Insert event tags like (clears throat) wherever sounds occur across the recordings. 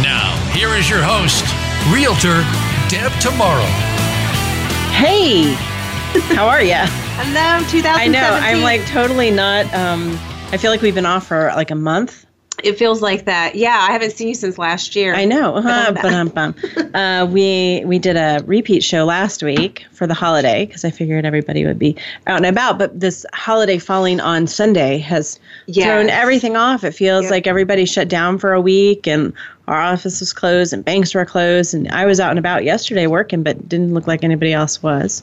Now, here is your host, Realtor Deb Tomaro. Hey, how are you? Hello, 2017. I know, I'm like totally not. Um, I feel like we've been off for like a month. It feels like that. Yeah, I haven't seen you since last year. I know. Uh-huh, bum, (laughs) uh, we we did a repeat show last week for the holiday because I figured everybody would be out and about. But this holiday falling on Sunday has Yes. thrown everything off. It feels Yep. like everybody shut down for a week and our office was closed and banks were closed. And I was out and about yesterday working, but didn't look like anybody else was.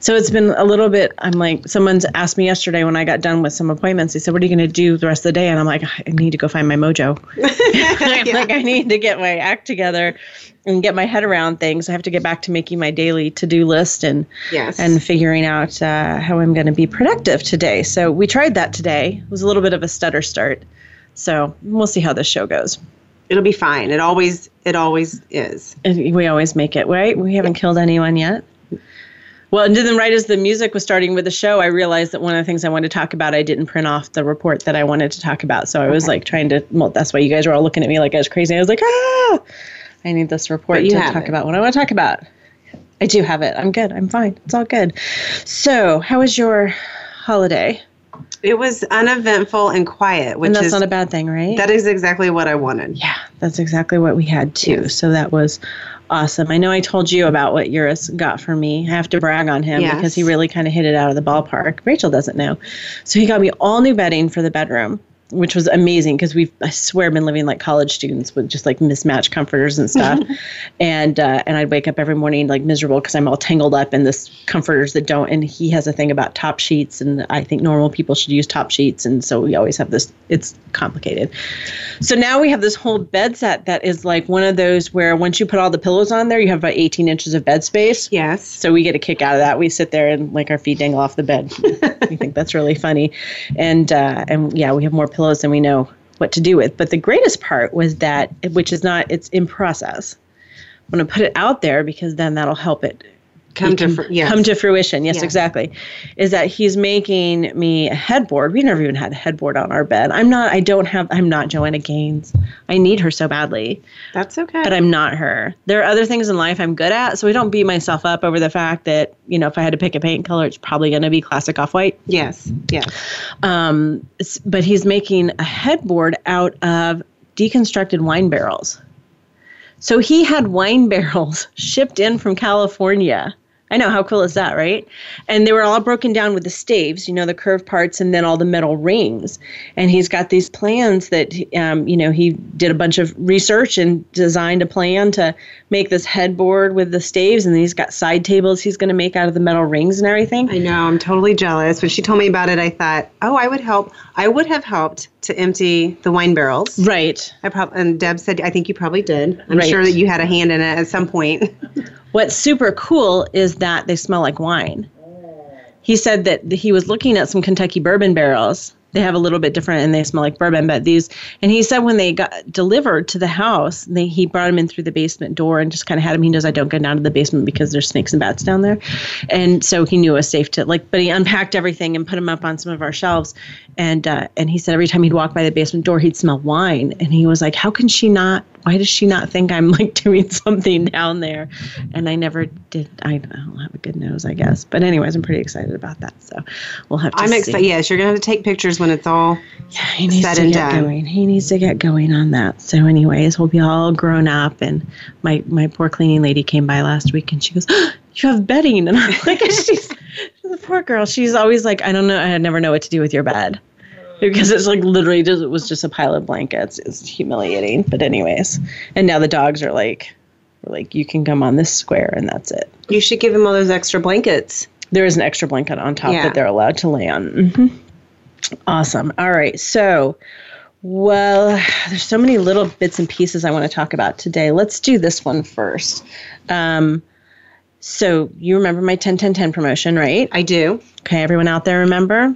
So it's been a little bit. I'm like, someone's asked me yesterday when I got done with some appointments. They said, "What are you going to do the rest of the day?" And I'm like, "I need to go find my mojo. (laughs) I'm like, I need to get my act together and get my head around things. I have to get back to making my daily to-do list and Yes. and figuring out uh, how I'm going to be productive today. So we tried that today. It was a little bit of a stutter start. So we'll see how this show goes. It'll be fine. It always it always is. And we always make it right. We haven't killed anyone yet. Well, and then right as the music was starting with the show, I realized that one of the things I wanted to talk about, I didn't print off the report that I wanted to talk about. So I was like trying to. Well, that's why you guys were all looking at me like I was crazy. I was like, ah, I need this report to talk it. about what I want to talk about. I do have it. I'm good. I'm fine. It's all good. So, how was your holiday? It was uneventful and quiet, which and that's is not a bad thing, right? that is exactly what I wanted. Yeah, that's exactly what we had too. Yes. So that was awesome. I know I told you about what Eurus got for me. I have to brag on him Yes. because he really kind of hit it out of the ballpark. Rachel doesn't know. So he got me all new bedding for the bedroom. Which was amazing because we've, I swear, been living like college students with just like mismatched comforters and stuff, (laughs) and uh, and I'd wake up every morning like miserable because I'm all tangled up in this comforters that don't. And he has a thing about top sheets, and I think normal people should use top sheets, and so we always have this. It's complicated. So now we have this whole bed set that is like one of those where once you put all the pillows on there, you have about 18 inches of bed space. Yes. So we get a kick out of that. We sit there and like our feet dangle off the bed. (laughs) we think that's really funny, and uh, and yeah, we have more pillows than we know what to do with. But the greatest part was that, which is not, it's in process. I'm going to put it out there because then that'll help it Come to fr- yes. come to fruition. Yes, Yes. exactly. Is that he's making me a headboard. We never even had a headboard on our bed. I'm not. I don't have. I'm not Joanna Gaines. I need her so badly, That's okay. but I'm not her. There are other things in life I'm good at, so I don't beat myself up over the fact that you know if I had to pick a paint color, it's probably going to be classic off white. yes. Yeah. Um, but he's making a headboard out of deconstructed wine barrels. So he had wine (laughs) barrels shipped in from California. I know how cool is that, right? And they were all broken down with the staves, you know, the curved parts, and then all the metal rings. And he's got these plans that, um, you know, he did a bunch of research and designed a plan to make this headboard with the staves. And then he's got side tables he's going to make out of the metal rings and everything. I know. I'm totally jealous. When she told me about it, I thought, oh, I would help. I would have helped to empty the wine barrels. Right. I probably and Deb said, I think you probably did. I'm Right. sure that you had a hand in it at some point. (laughs) What's super cool is that they smell like wine. He said that he was looking at some Kentucky bourbon barrels. They have a little bit different and they smell like bourbon, but these, and he said when they got delivered to the house, they, he brought them in through the basement door and just kind of had them. He knows I don't go down to the basement because there's snakes and bats down there. And so he knew it was safe to like, but he unpacked everything and put them up on some of our shelves. And, uh, and he said every time he'd walk by the basement door, he'd smell wine. And he was like, how can she not why does she not think I'm like (laughs) doing something down there? And I never did. I don't have a good nose, I guess. But anyways, I'm pretty excited about that. So we'll have to. I'm excited. Yes, you're gonna have to take pictures when it's all. Yeah, he needs to and get done. going. He needs to get going on that. So, anyways, we'll be all grown up. And my my poor cleaning lady came by last week, and she goes, (gasps) "You have bedding," and I'm like, (laughs) "She's the poor girl. She's always like, I don't know. I never know what to do with your bed." Because it's like literally just it was just a pile of blankets. It's humiliating. But anyways, and now the dogs are like, we're like you can come on this square and that's it. You should give them all those extra blankets. There is an extra blanket on top Yeah. that they're allowed to lay on. hmm Awesome. All right. So, well, there's so many little bits and pieces I want to talk about today. Let's do this one first. Um, so, you remember my 10 10 10 promotion, right? I do. Okay, everyone out there remember?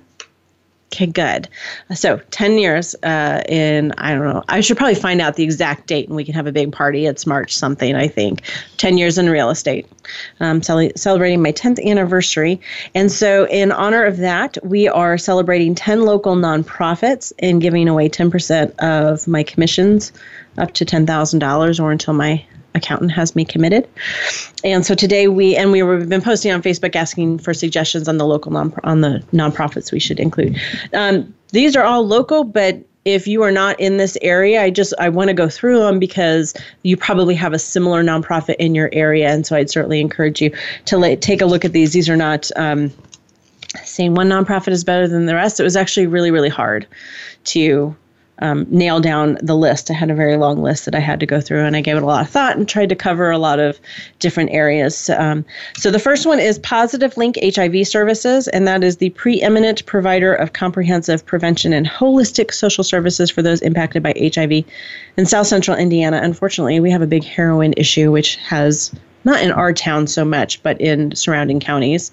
Okay, good. So, 10 years uh, in, I don't know, I should probably find out the exact date and we can have a big party. It's March something, I think. 10 years in real estate. Um, cele- celebrating my 10th anniversary. And so, in honor of that, we are celebrating 10 local nonprofits and giving away 10% of my commissions up to $10,000 or until my accountant has me committed. And so today we and we were we've been posting on Facebook asking for suggestions on the local non on the nonprofits we should include. Um, these are all local, but if you are not in this area, I just I want to go through them because you probably have a similar nonprofit in your area, and so I'd certainly encourage you to let, take a look at these. These are not um, saying one nonprofit is better than the rest. It was actually really really hard to um, nail down the list. I had a very long list that I had to go through, and I gave it a lot of thought and tried to cover a lot of different areas. Um, so the first one is Positive Link HIV Services, and that is the preeminent provider of comprehensive prevention and holistic social services for those impacted by HIV in South Central Indiana. Unfortunately, we have a big heroin issue, which has not in our town so much, but in surrounding counties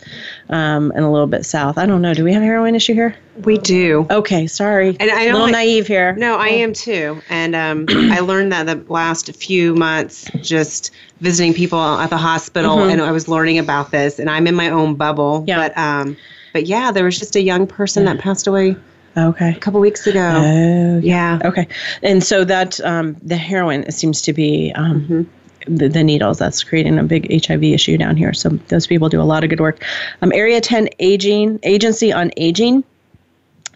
um, and a little bit south. I don't know. Do we have a heroin issue here? We do. Okay, sorry. And I a little don't- naive here. No, I am too. And um, (clears throat) I learned that the last few months just visiting people at the hospital and I was learning about this and I'm in my own bubble. Yeah. But um but yeah, there was just a young person that passed away Okay. a couple weeks ago. Oh, yeah. Okay, and so that um, the heroin seems to be um, the, the needles that's creating a big HIV issue down here. So those people do a lot of good work. Um, Area 10 Aging Agency on Aging.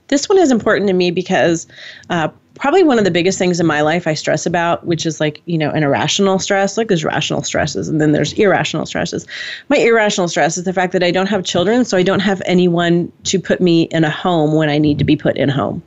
This one is important to me because uh, probably one of the biggest things in my life I stress about, which is like you know an irrational stress. Like there's rational stresses and then there's irrational stresses. My irrational stress is the fact that I don't have children, so I don't have anyone to put me in a home when I need to be put in home.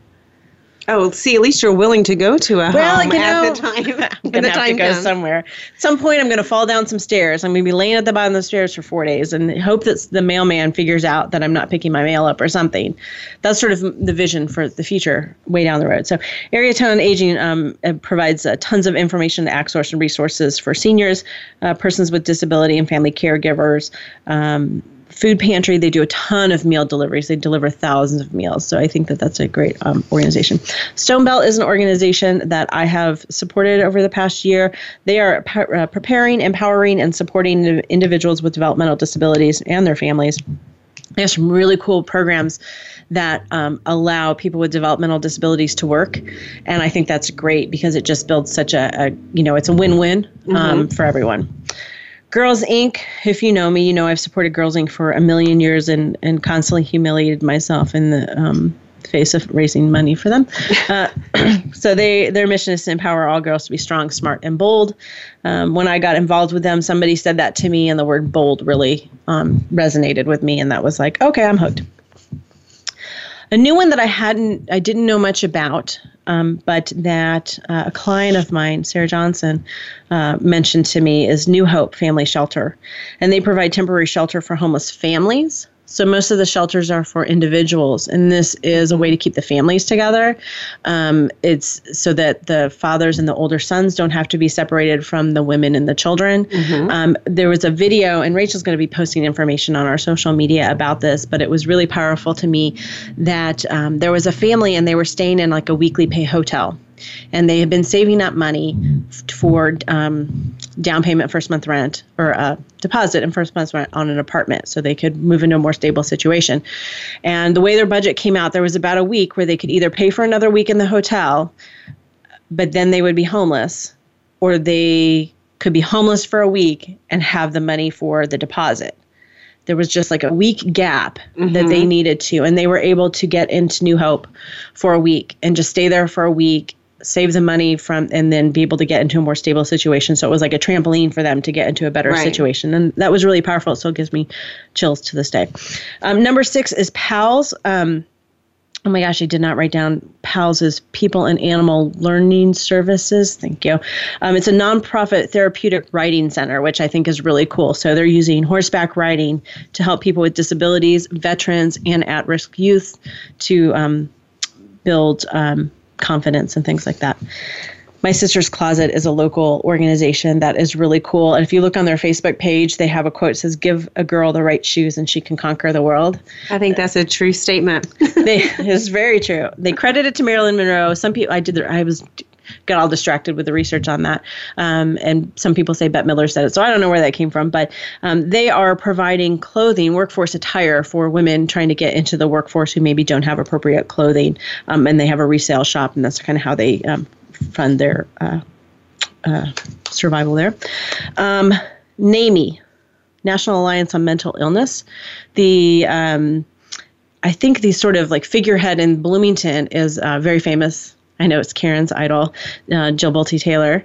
Oh, see, at least you're willing to go to a Well, home you at know, the time. (laughs) (laughs) I'm gonna have to go comes. somewhere. At some point, I'm gonna fall down some stairs. I'm gonna be laying at the bottom of the stairs for four days, and hope that the mailman figures out that I'm not picking my mail up or something. That's sort of the vision for the future, way down the road. So, Area 10 on Aging um, uh, provides uh, tons of information, access, and resources for seniors, uh, persons with disability, and family caregivers. Um, food pantry they do a ton of meal deliveries. They deliver thousands of meals. So i think that that's a great um, organization. Stone belt is an organization that i have supported over the past year. They are uh, preparing empowering and supporting individuals with developmental disabilities and their families. They have some really cool programs that um, allow people with developmental disabilities to work and i think that's great because it just builds such a, a you know it's a win-win um, for everyone Girls Inc., if you know me, you know I've supported Girls Inc. for a million years and, and constantly humiliated myself in the um, face of raising money for them. Uh, (clears throat) so they their mission is to empower all girls to be strong, smart, and bold. Um, when I got involved with them, somebody said that to me, and the word bold really um, resonated with me, and that was like, okay, I'm hooked. A new one that I hadn't, I didn't know much about, um, but that uh, a client of mine, Sarah Johnson, uh, mentioned to me is New Hope Family Shelter, and they provide temporary shelter for homeless families. So most of the shelters are for individuals, and this is a way to keep the families together. Um, it's so that the fathers and the older sons don't have to be separated from the women and the children. Um, there was a video, and Rachel's going to be posting information on our social media about this, but it was really powerful to me that um, there was a family and they were staying in like a weekly pay hotel and they had been saving up money for um, down payment, first month rent, or a deposit and first month rent on an apartment, so they could move into a more stable situation. And the way their budget came out, there was about a week where they could either pay for another week in the hotel, but then they would be homeless, or they could be homeless for a week and have the money for the deposit. There was just like a week gap mm-hmm. that they needed to, and they were able to get into New Hope for a week and just stay there for a week save the money from and then be able to get into a more stable situation. So it was like a trampoline for them to get into a better right. situation. And that was really powerful. It still gives me chills to this day. Um, number six is pals. Um, oh my gosh i did not write down pals is people and animal learning services. Thank you. Um, it's a nonprofit therapeutic riding center which i think is really cool. So they're using horseback riding to help people with disabilities veterans and at-risk youth to um, build um, confidence and things like that. My Sister's Closet is a local organization that is really cool. And if you look on their Facebook page, they have a quote that says, Give a girl the right shoes and she can conquer the world. I think that's a true statement. they, (laughs) it's very true. They credit it to Marilyn Monroe. Some people, I did, the, I was got all distracted with the research on that. Um, and some people say Bette Midler said it. So I don't know where that came from, but um, they are providing clothing, workforce attire for women trying to get into the workforce who maybe don't have appropriate clothing. Um, and they have a resale shop, and that's kind of how they um, fund their uh, uh, survival there. Um, NAMI, National Alliance on Mental Illness. The um, I think the sort of like figurehead in Bloomington is uh, very famous I know it's Karan's idol, uh, Jill Bolte Taylor.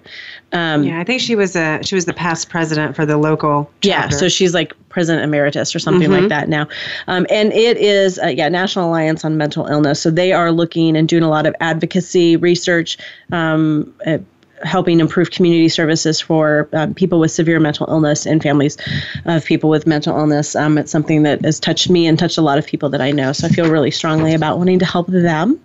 Um, yeah, I think she was a she was the past president for the local. Chapter. Yeah, so she's like president emeritus or something mm-hmm. like that now. Um, and it is uh, yeah National Alliance on Mental Illness. So they are looking and doing a lot of advocacy research. Um, uh, helping improve community services for um, people with severe mental illness and families of people with mental illness. Um, it's something that has touched me and touched a lot of people that I know. So I feel really strongly about wanting to help them.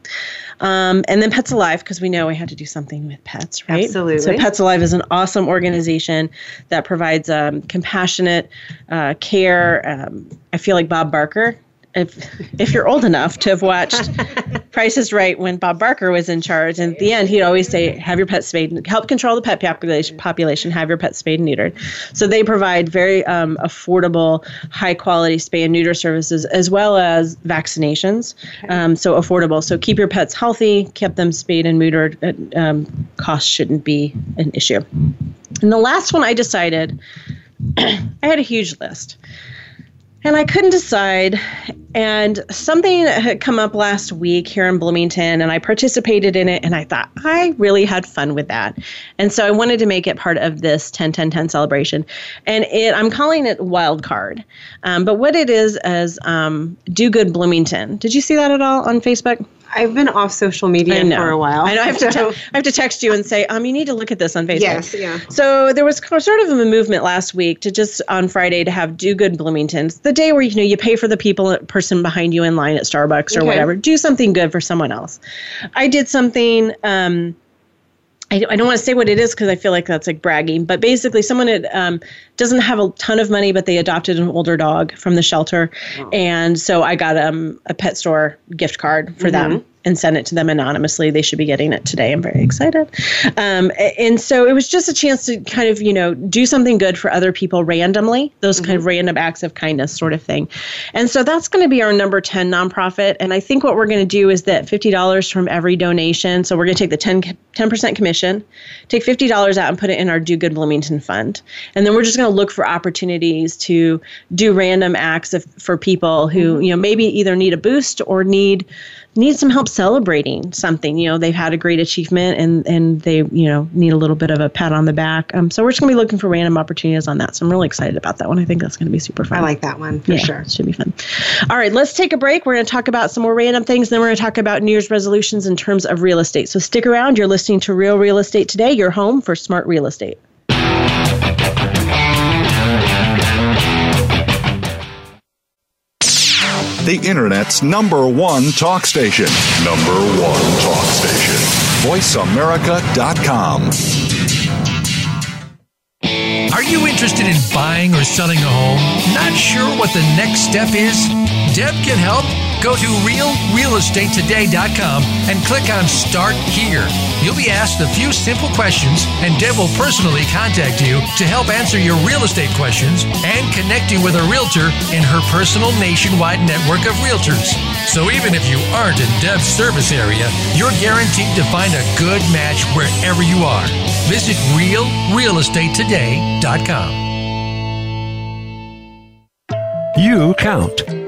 Um, and then Pets Alive, because we know we had to do something with pets, right? Absolutely. So Pets Alive is an awesome organization that provides um, compassionate uh, care. Um, I feel like Bob Barker if if you're old enough to have watched (laughs) Price is Right when Bob Barker was in charge, and at the end he'd always say, "Have your pet spayed, And help control the pet population. Population, have your pet spayed and neutered." So they provide very um, affordable, high quality spay and neuter services as well as vaccinations. Um, so affordable. So keep your pets healthy, keep them spayed and neutered. Um, cost shouldn't be an issue. And the last one I decided, (clears throat) I had a huge list and I couldn't decide. And something had come up last week here in Bloomington, and I participated in it. And I thought I really had fun with that. And so I wanted to make it part of this 10 10 10 celebration. And it, I'm calling it Wild Card. Um, but what it is is um, Do Good Bloomington. Did you see that at all on Facebook? I've been off social media for a while. I know. I have, to te- I have to text you and say, um, you need to look at this on Facebook. Yes, yeah. So there was sort of a movement last week to just on Friday to have Do Good Bloomington's, the day where you know you pay for the people person behind you in line at Starbucks or okay. whatever. Do something good for someone else. I did something. Um, I, I don't want to say what it is because I feel like that's like bragging, but basically, someone had, um, doesn't have a ton of money, but they adopted an older dog from the shelter. And so I got um, a pet store gift card for mm-hmm. them and send it to them anonymously. They should be getting it today. I'm very excited. Um, and so it was just a chance to kind of, you know, do something good for other people randomly, those mm-hmm. kind of mm-hmm. random acts of kindness sort of thing. And so that's going to be our number 10 nonprofit. And I think what we're going to do is that $50 from every donation. So we're going to take the 10, 10% commission, take $50 out and put it in our Do Good Bloomington Fund. And then we're just going to look for opportunities to do random acts of, for people who, mm-hmm. you know, maybe either need a boost or need need some help celebrating something. You know, they've had a great achievement and and they you know need a little bit of a pat on the back. Um, so we're just gonna be looking for random opportunities on that. So I'm really excited about that one. I think that's gonna be super fun. I like that one for yeah, sure. It should be fun. All right, let's take a break. We're gonna talk about some more random things. Then we're gonna talk about New Year's resolutions in terms of real estate. So stick around. You're listening to Real Real Estate today. Your home for smart real estate. The Internet's number one talk station. Number one talk station. VoiceAmerica.com. Are you interested in buying or selling a home? Not sure what the next step is? Deb can help Go to realrealestatetoday.com and click on Start Here. You'll be asked a few simple questions, and Deb will personally contact you to help answer your real estate questions and connect you with a realtor in her personal nationwide network of realtors. So even if you aren't in Deb's service area, you're guaranteed to find a good match wherever you are. Visit realrealestatetoday.com. You count.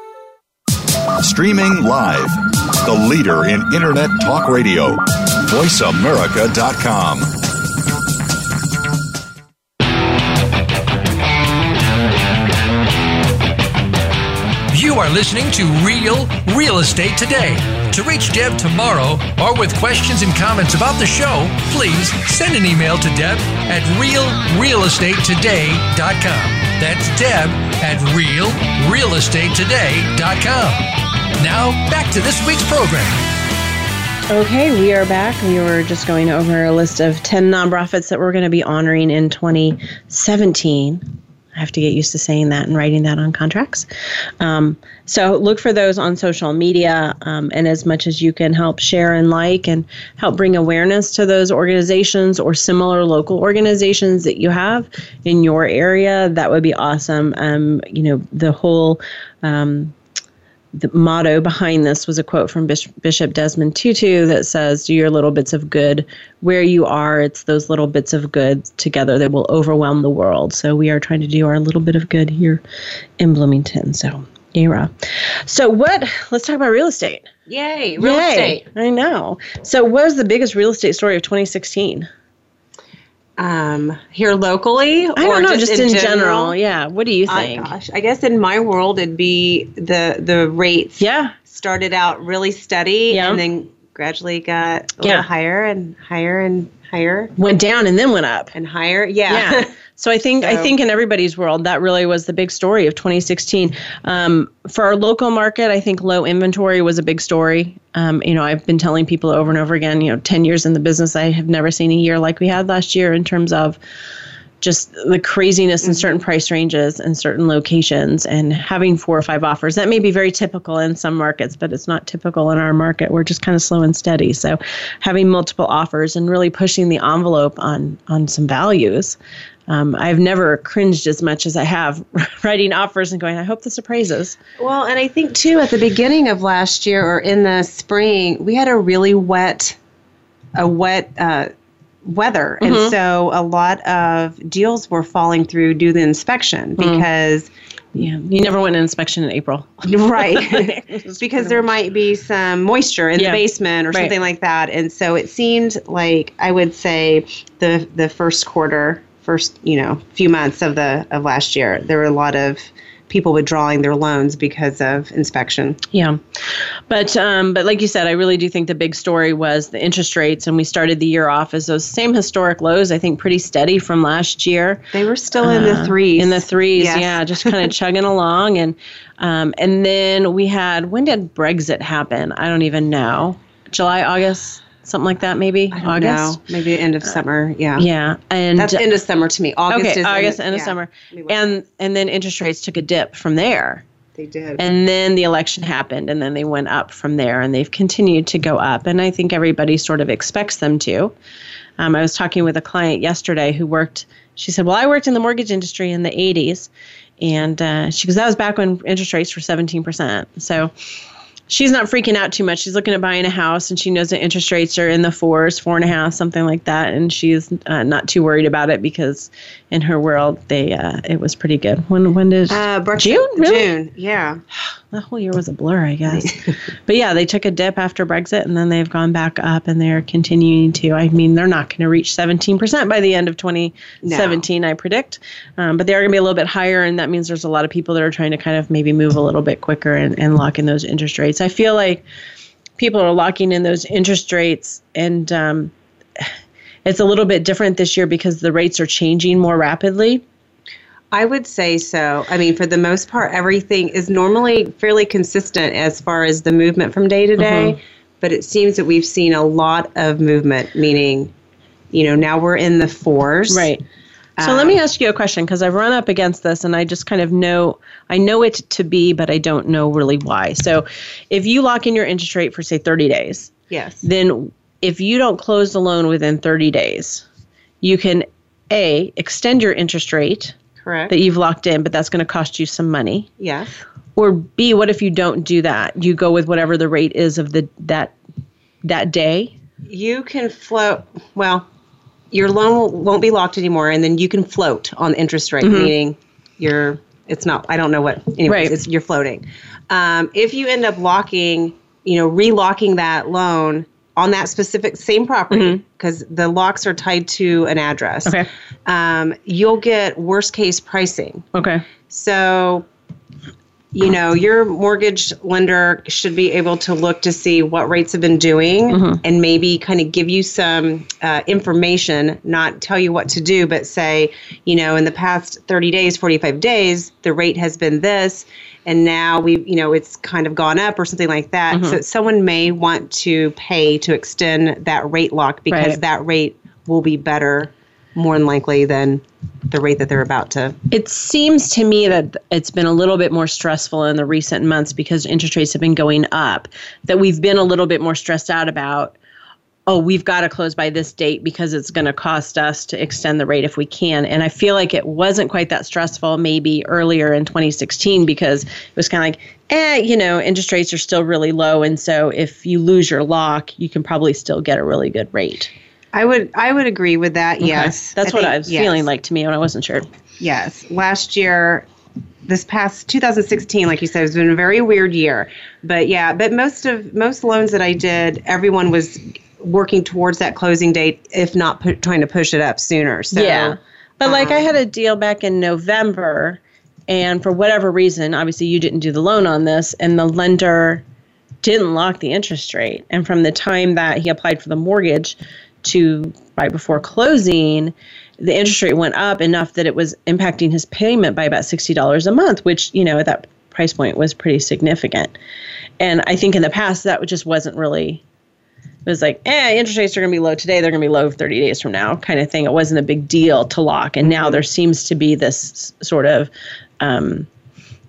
Streaming live. The leader in Internet talk radio. VoiceAmerica.com. You are listening to Real Real Estate Today. To reach Deb Tomaro or with questions and comments about the show, please send an email to Deb at realrealestatetoday.com. That's Deb at realrealestatetoday.com. Now, back to this week's program. Okay, we are back. We were just going over a list of 10 nonprofits that we're going to be honoring in 2017. I have to get used to saying that and writing that on contracts. Um, so look for those on social media, um, and as much as you can help share and like and help bring awareness to those organizations or similar local organizations that you have in your area, that would be awesome. Um, you know, the whole um, the motto behind this was a quote from Bishop Desmond Tutu that says, Do your little bits of good where you are. It's those little bits of good together that will overwhelm the world. So we are trying to do our little bit of good here in Bloomington. So, yeah. So, what, let's talk about real estate. Yay, real Yay. estate. I know. So, what was the biggest real estate story of 2016? Um, here locally, I don't know, just, in, general? Yeah. What do you think I, think? gosh, I guess in my world it'd be the the rates. yeah. started out really steady Yeah. and then gradually got a Yeah. little higher and higher and higher Went down and then went up. and higher. Yeah. yeah. (laughs) So I think I think in everybody's world that really was the big story of 2016. Um, for our local market, I think low inventory was a big story. Um, you know, I've been telling people over and over again. You know, 10 years in the business, I have never seen a year like we had last year in terms of just the craziness in certain price ranges and certain locations and having four or five offers. That may be very typical in some markets, but it's not typical in our market. We're just kind of slow and steady. So having multiple offers and really pushing the envelope on on some values. Um, I've never cringed as much as I have (laughs) writing offers and going, I hope this appraises. Well, and I think too at the beginning of last year or in the spring, we had a really wet, a wet uh, weather, Mm-hmm. and so a lot of deals were falling through due to the inspection Mm. because. Yeah, you never went an inspection in April. (laughs) right (laughs) because there might be some moisture in Yeah. the basement or Right. something like that and so it seemed like i would say the the first quarter first you know few months of the of last year there were a lot of people withdrawing their loans because of inspection Yeah, but um, but like you said, I really do think the big story was the interest rates, and we started the year off as those same historic lows. I think pretty steady from last year. they were still in the threes Uh, In the threes, Yes. yeah, just (laughs) kind of chugging along, and um, and then we had when did Brexit happen? I don't even know. July, August, something like that, maybe I don't August. know. maybe end of summer yeah Yeah, and that's end of summer to me august okay, is August, end end of yeah. summer, and and then interest rates took a dip from there. they did And then the election happened, and then they went up from there, and they've continued to go up. And I think everybody sort of expects them to. Um, I was talking with a client yesterday who worked, she said, Well, I worked in the mortgage industry in the 80s. And uh, she goes, That was back when interest rates were 17%. So she's not freaking out too much. She's looking at buying a house, and she knows that interest rates are in the fours, four and a half, something like that. And she's uh, not too worried about it because in her world, they uh, it was pretty good. When, when did uh, June? Really? june yeah the whole year was a blur, I guess. (laughs) but yeah, they took a dip after Brexit and then they've gone back up and they're continuing to. I mean, they're not going to reach 17% by the end of 2017, I predict. Um, but they are going to be a little bit higher. And that means there's a lot of people that are trying to kind of maybe move a little bit quicker and, and lock in those interest rates. I feel like people are locking in those interest rates, and um, (sighs) it's a little bit different this year because the rates are changing more rapidly. I would say so. I mean, for the most part, everything is normally fairly consistent as far as the movement from day to day. Mm-hmm. But it seems that we've seen a lot of movement, meaning, you know, now we're in the fours. Right. So let me ask you a question because I've run up against this and I just kind of know I know it to be, but I don't know really why. So if you lock in your interest rate for say 30 days, Yes. then if you don't close the loan within 30 days, you can A, extend your interest rate Correct. that you've locked in, but that's going to cost you some money. yes. Or B, what if you don't do that? You go with whatever the rate is of the that that day. You can float, well, your loan won't be locked anymore, and then you can float on the interest rate, meaning you're, it's not, I don't know what, anyways, Right. it's, you're floating. Um, if you end up locking, you know, relocking that loan on that specific same property, because the locks are tied to an address, Okay. um, you'll get worst case pricing. Okay. So, you know, your mortgage lender should be able to look to see what rates have been doing and maybe kind of give you some uh, information, not tell you what to do, but say, you know, in the past 30 days, 45 days, the rate has been this. And now we, you know, it's kind of gone up or something like that. So mm-hmm. someone may want to pay to extend that rate lock because Right. that rate will be better, more than likely, than the rate that they're about to It seems to me that it's been a little bit more stressful in the recent months because interest rates have been going up, that we've been a little bit more stressed out about, oh, we've got to close by this date because it's going to cost us to extend the rate if we can. And I feel like it wasn't quite that stressful maybe earlier in 2016 because it was kind of like, eh, you know, interest rates are still really low. And so if you lose your lock, you can probably still get a really good rate. I would I would agree with that. Yes, That's I what think- I was yes. feeling like to me when I wasn't sure. Yes, last year, this past 2016, like you said, has been a very weird year. But yeah, but most of most loans that I did, everyone was working towards that closing date, if not pu- trying to push it up sooner. So yeah. But like I um, had a deal back in November and for whatever reason, obviously you didn't do the loan on this and the lender didn't lock the interest rate. And from the time that he applied for the mortgage to right before closing, the interest rate went up enough that it was impacting his payment by about $60 a month, which, you know, at that price point was pretty significant. And I think in the past that just wasn't really it was like, eh, interest rates are going to be low today. They're going to be low 30 days from now, kind of thing. It wasn't a big deal to lock. And now there seems to be this sort of, um,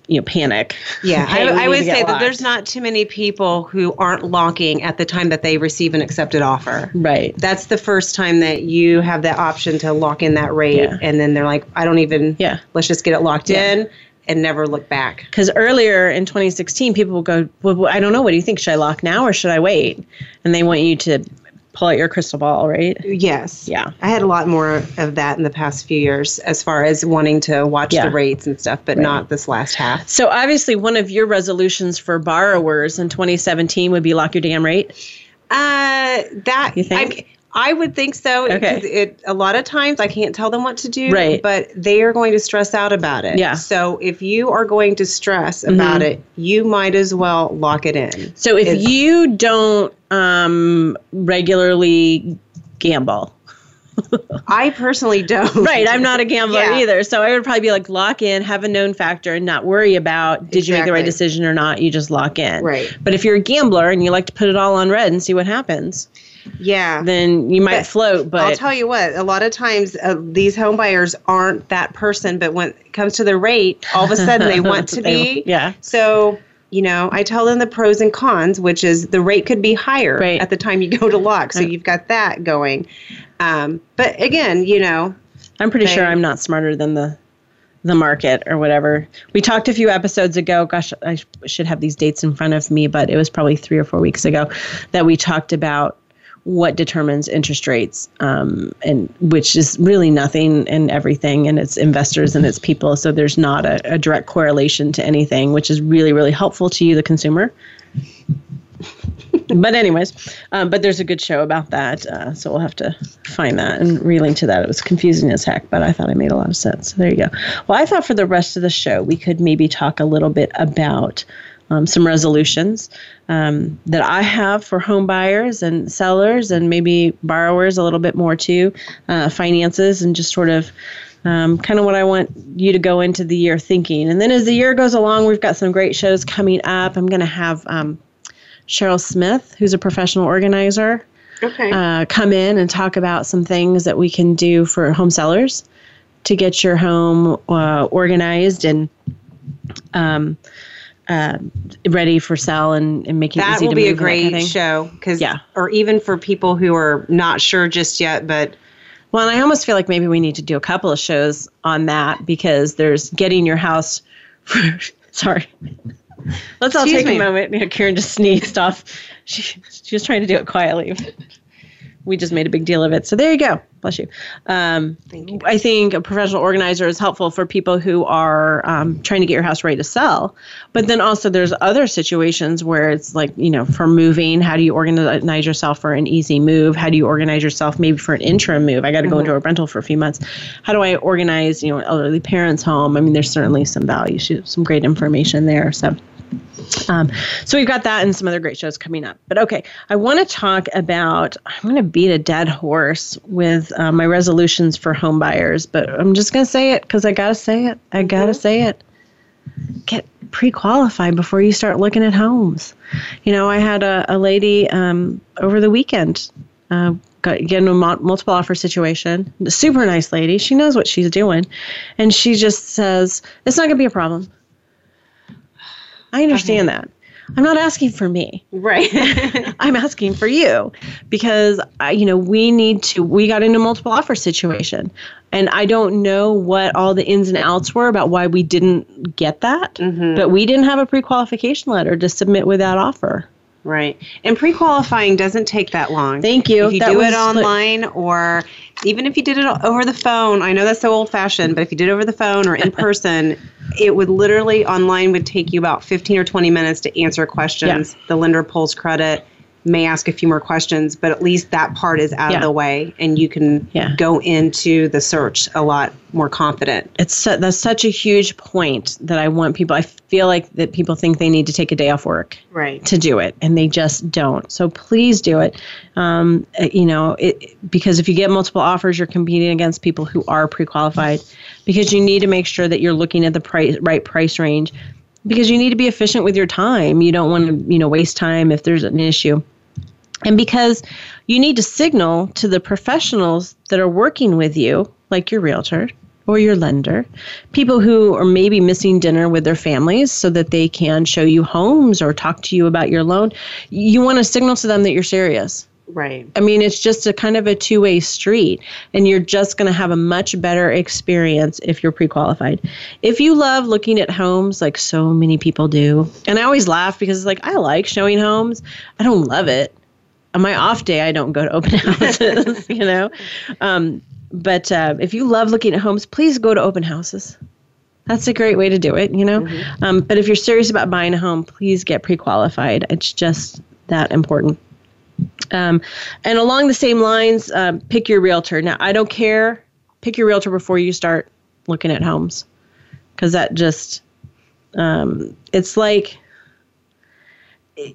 you know, panic. Yeah, (laughs) we I, I would say that there's not too many people who aren't locking at the time that they receive an accepted offer. Right. That's the first time that you have the option to lock in that rate, Yeah. and then they're like, I don't even. Yeah. Let's just get it locked Yeah. in and never look back. Because earlier in 2016, people will go, well, I don't know. What do you think? Should I lock now or should I wait? And they want you to pull out your crystal ball, right? Yes. Yeah. I had a lot more of that in the past few years as far as wanting to watch Yeah. the rates and stuff, but not this last half. So obviously, one of your resolutions for borrowers in 2017 would be lock your damn rate. Uh, that You think? I, I would think so. Okay. 'cause It a lot of times I can't tell them what to do, Right. But they are going to stress out about it. Yeah. So if you are going to stress about it, you might as well lock it in. So if It's- you don't um, regularly gamble, (laughs) I personally don't. right? I'm not a gambler Yeah. either, so I would probably be like lock in, have a known factor, and not worry about did you make the right decision or not. You just lock in, Right. But if you're a gambler and you like to put it all on red and see what happens, Yeah. then you might But float. But I'll tell you what, a lot of times uh, these home buyers aren't that person, but when it comes to the rate, all of a sudden they want to (laughs) They- be. yeah. So, you know, I tell them the pros and cons, which is the rate could be higher Right. at the time you go to lock. So you've got that going. Um, but again, you know, I'm pretty sure I'm not smarter than the the market or whatever. We talked a few episodes ago. Gosh, I sh- should have these dates in front of me, but it was probably three or four weeks ago that we talked about what determines interest rates, um, and which is really nothing and everything, and it's investors and it's people. So there's not a, a direct correlation to anything, which is really really helpful to you, the consumer. (laughs) but anyways, um, but there's a good show about that, uh, so we'll have to find that and relink to that. It was confusing as heck, but I thought I made a lot of sense. So there you go. Well, I thought for the rest of the show we could maybe talk a little bit about um, some resolutions um, that I have for home buyers and sellers and maybe borrowers a little bit more too, uh, finances and just sort of um, kind of what I want you to go into the year thinking. And then as the year goes along, we've got some great shows coming up. I'm going to have um, Cheryl Smith, who's a professional organizer, Okay. uh, come in and talk about some things that we can do for home sellers to get your home uh, organized and um, uh, ready for sale and, and make it that easy will to be a that kind great of show because Yeah. or even for people who are not sure just yet but Well, and I almost feel like maybe we need to do a couple of shows on that because there's getting your house. (laughs) sorry. Let's all Excuse take me. a moment. You know, Karan just sneezed off. She, she was trying to do it quietly. We just made a big deal of it. So there you go. Bless you. Um, Thank you. I think a professional organizer is helpful for people who are um, trying to get your house ready to sell. But then also there's other situations where it's like, you know, for moving, how do you organize yourself for an easy move? How do you organize yourself maybe for an interim move? I got to go into a rental for a few months. How do I organize, you know, an elderly parent's home? I mean, there's certainly some value, some great information there. So. Um, so we've got that and some other great shows coming up. But okay, I want to talk about. I'm going to beat a dead horse with uh, my resolutions for home buyers, but I'm just going to say it because I got to say it. I got to say it. Get pre-qualified before you start looking at homes. You know, I had a, a lady um, over the weekend. Uh, got get in a multiple offer situation. Super nice lady. She knows what she's doing, and she just says it's not going to be a problem. I understand that. I'm not asking for me. right (laughs) I'm asking for you because I, you know we need to. We got into multiple offer situation, and I don't know what all the ins and outs were about why we didn't get that. Mm-hmm. But we didn't have a pre-qualification letter to submit with that offer. right and pre-qualifying doesn't take that long Thank you. if you That do it online or even if you did it over the phone i know that's so old fashioned but if you did it over the phone or in person (laughs) it would literally online would take you about 15 or 20 minutes to answer questions. The lender pulls credit may ask a few more questions but at least that part is out Yeah. of the way and you can Yeah. go into the search a lot more confident It's su- that's such a huge point that I want people. I feel like that people think they need to take a day off work. right to do it and they just don't so please do it um, uh, you know it, because if you get multiple offers you're competing against people who are pre-qualified because you need to make sure that you're looking at the price right price range because you need to be efficient with your time you don't want to you know waste time if there's an issue and because you need to signal to the professionals that are working with you like your realtor or your lender, people who are maybe missing dinner with their families so that they can show you homes or talk to you about your loan. You want to signal to them that you're serious. right I mean, it's just a kind of a two way street, and you're just going to have a much better experience if you're pre qualified. If you love looking at homes like so many people do, and I always laugh because it's like, I like showing homes, I don't love it. On my off day, I don't go to open (laughs) houses, (laughs) you know? Um, but uh, if you love looking at homes, please go to open houses. That's a great way to do it, you know? Um, but if you're serious about buying a home, please get pre qualified. It's just that important. Um, and along the same lines, um, pick your realtor. Now, I don't care. Pick your realtor before you start looking at homes, because that just um, it's like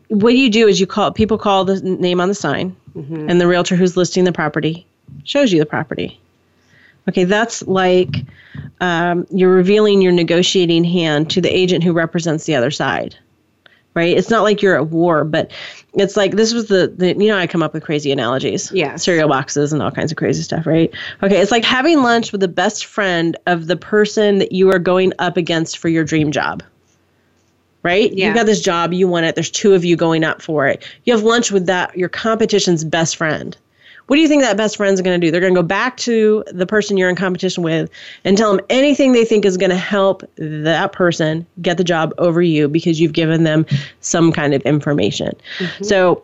what you do is you call people call the name on the sign, and the realtor who's listing the property shows you the property. Okay, that's like um, you're revealing your negotiating hand to the agent who represents the other side right? It's not like you're at war, but it's like this was the, the you know I come up with crazy analogies, Yeah. cereal boxes and all kinds of crazy stuff, right? Okay, it's like having lunch with the best friend of the person that you are going up against for your dream job. Right? Yeah. You've got this job, you want it. There's two of you going up for it. You have lunch with that your competition's best friend. What do you think that best friend's going to do? They're going to go back to the person you're in competition with and tell them anything they think is going to help that person get the job over you because you've given them some kind of information. Mm-hmm. So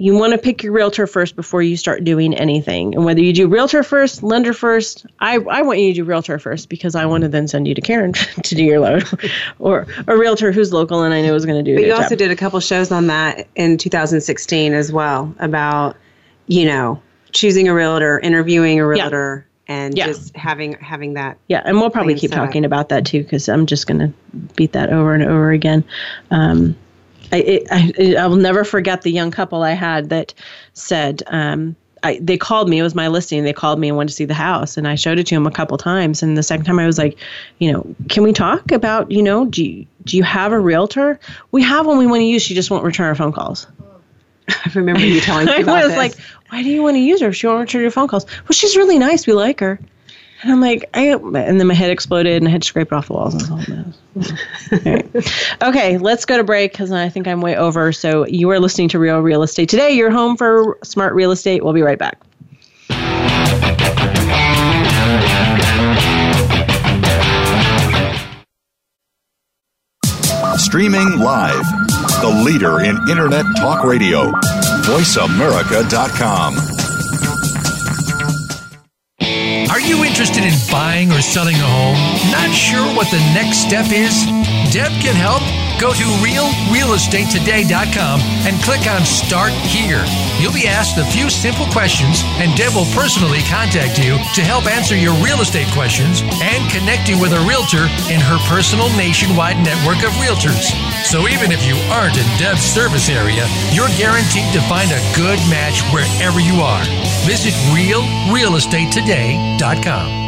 you want to pick your realtor first before you start doing anything. And whether you do realtor first, lender first, I, I want you to do realtor first because I want to then send you to Karan (laughs) to do your loan (laughs) or a realtor who's local and I know is going to do But a you also job. did a couple shows on that in 2016 as well about, you know, choosing a realtor, interviewing a realtor, and Yeah. just having having that. Yeah, and we'll probably keep talking about that too because I'm just going to beat that over and over again. Um, I, I, I will never forget the young couple I had that said, um, I, they called me. It was my listing. They called me and wanted to see the house, and I showed it to them a couple times. And the second time, I was like, you know, can we talk about, you know, do you, do you have a realtor? We have one we want to use. She just won't return our phone calls. (laughs) I remember you telling (laughs) me about I was this. like, why do you want to use her if she won't return your phone calls? Well, she's really nice. We like her. And I'm like, I, and then my head exploded and I had to scrape it off the walls. And all. (laughs) All right. Okay, let's go to break because I think I'm way over. So you are listening to Real Real Estate today. You're home for smart real estate. We'll be right back. Streaming live. The leader in Internet talk radio. VoiceAmerica.com. you interested in buying or selling a home? Not sure what the next step is? Deb can help. Go to realrealestatetoday.com and click on Start Here. You'll be asked a few simple questions, and Deb will personally contact you to help answer your real estate questions and connect you with a realtor in her personal nationwide network of realtors. So even if you aren't in Deb's service area, you're guaranteed to find a good match wherever you are. Visit realrealestatetoday.com.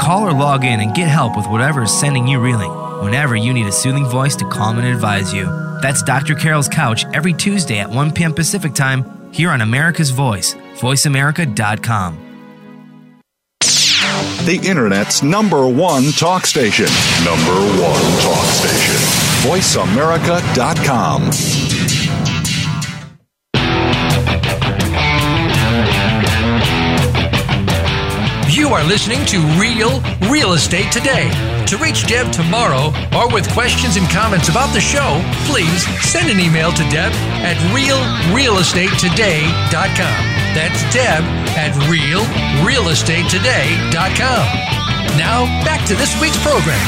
Call or log in and get help with whatever is sending you reeling whenever you need a soothing voice to calm and advise you. That's Dr. Carole's Couch every Tuesday at 1 p.m. Pacific Time here on America's Voice, voiceamerica.com. The Internet's number one talk station. Number one talk station. VoiceAmerica.com. You are listening to Real Real Estate Today. To reach Deb Tomaro or with questions and comments about the show, please send an email to Deb at realrealestatetoday.com. That's Deb at realrealestatetoday.com. Now, back to this week's program.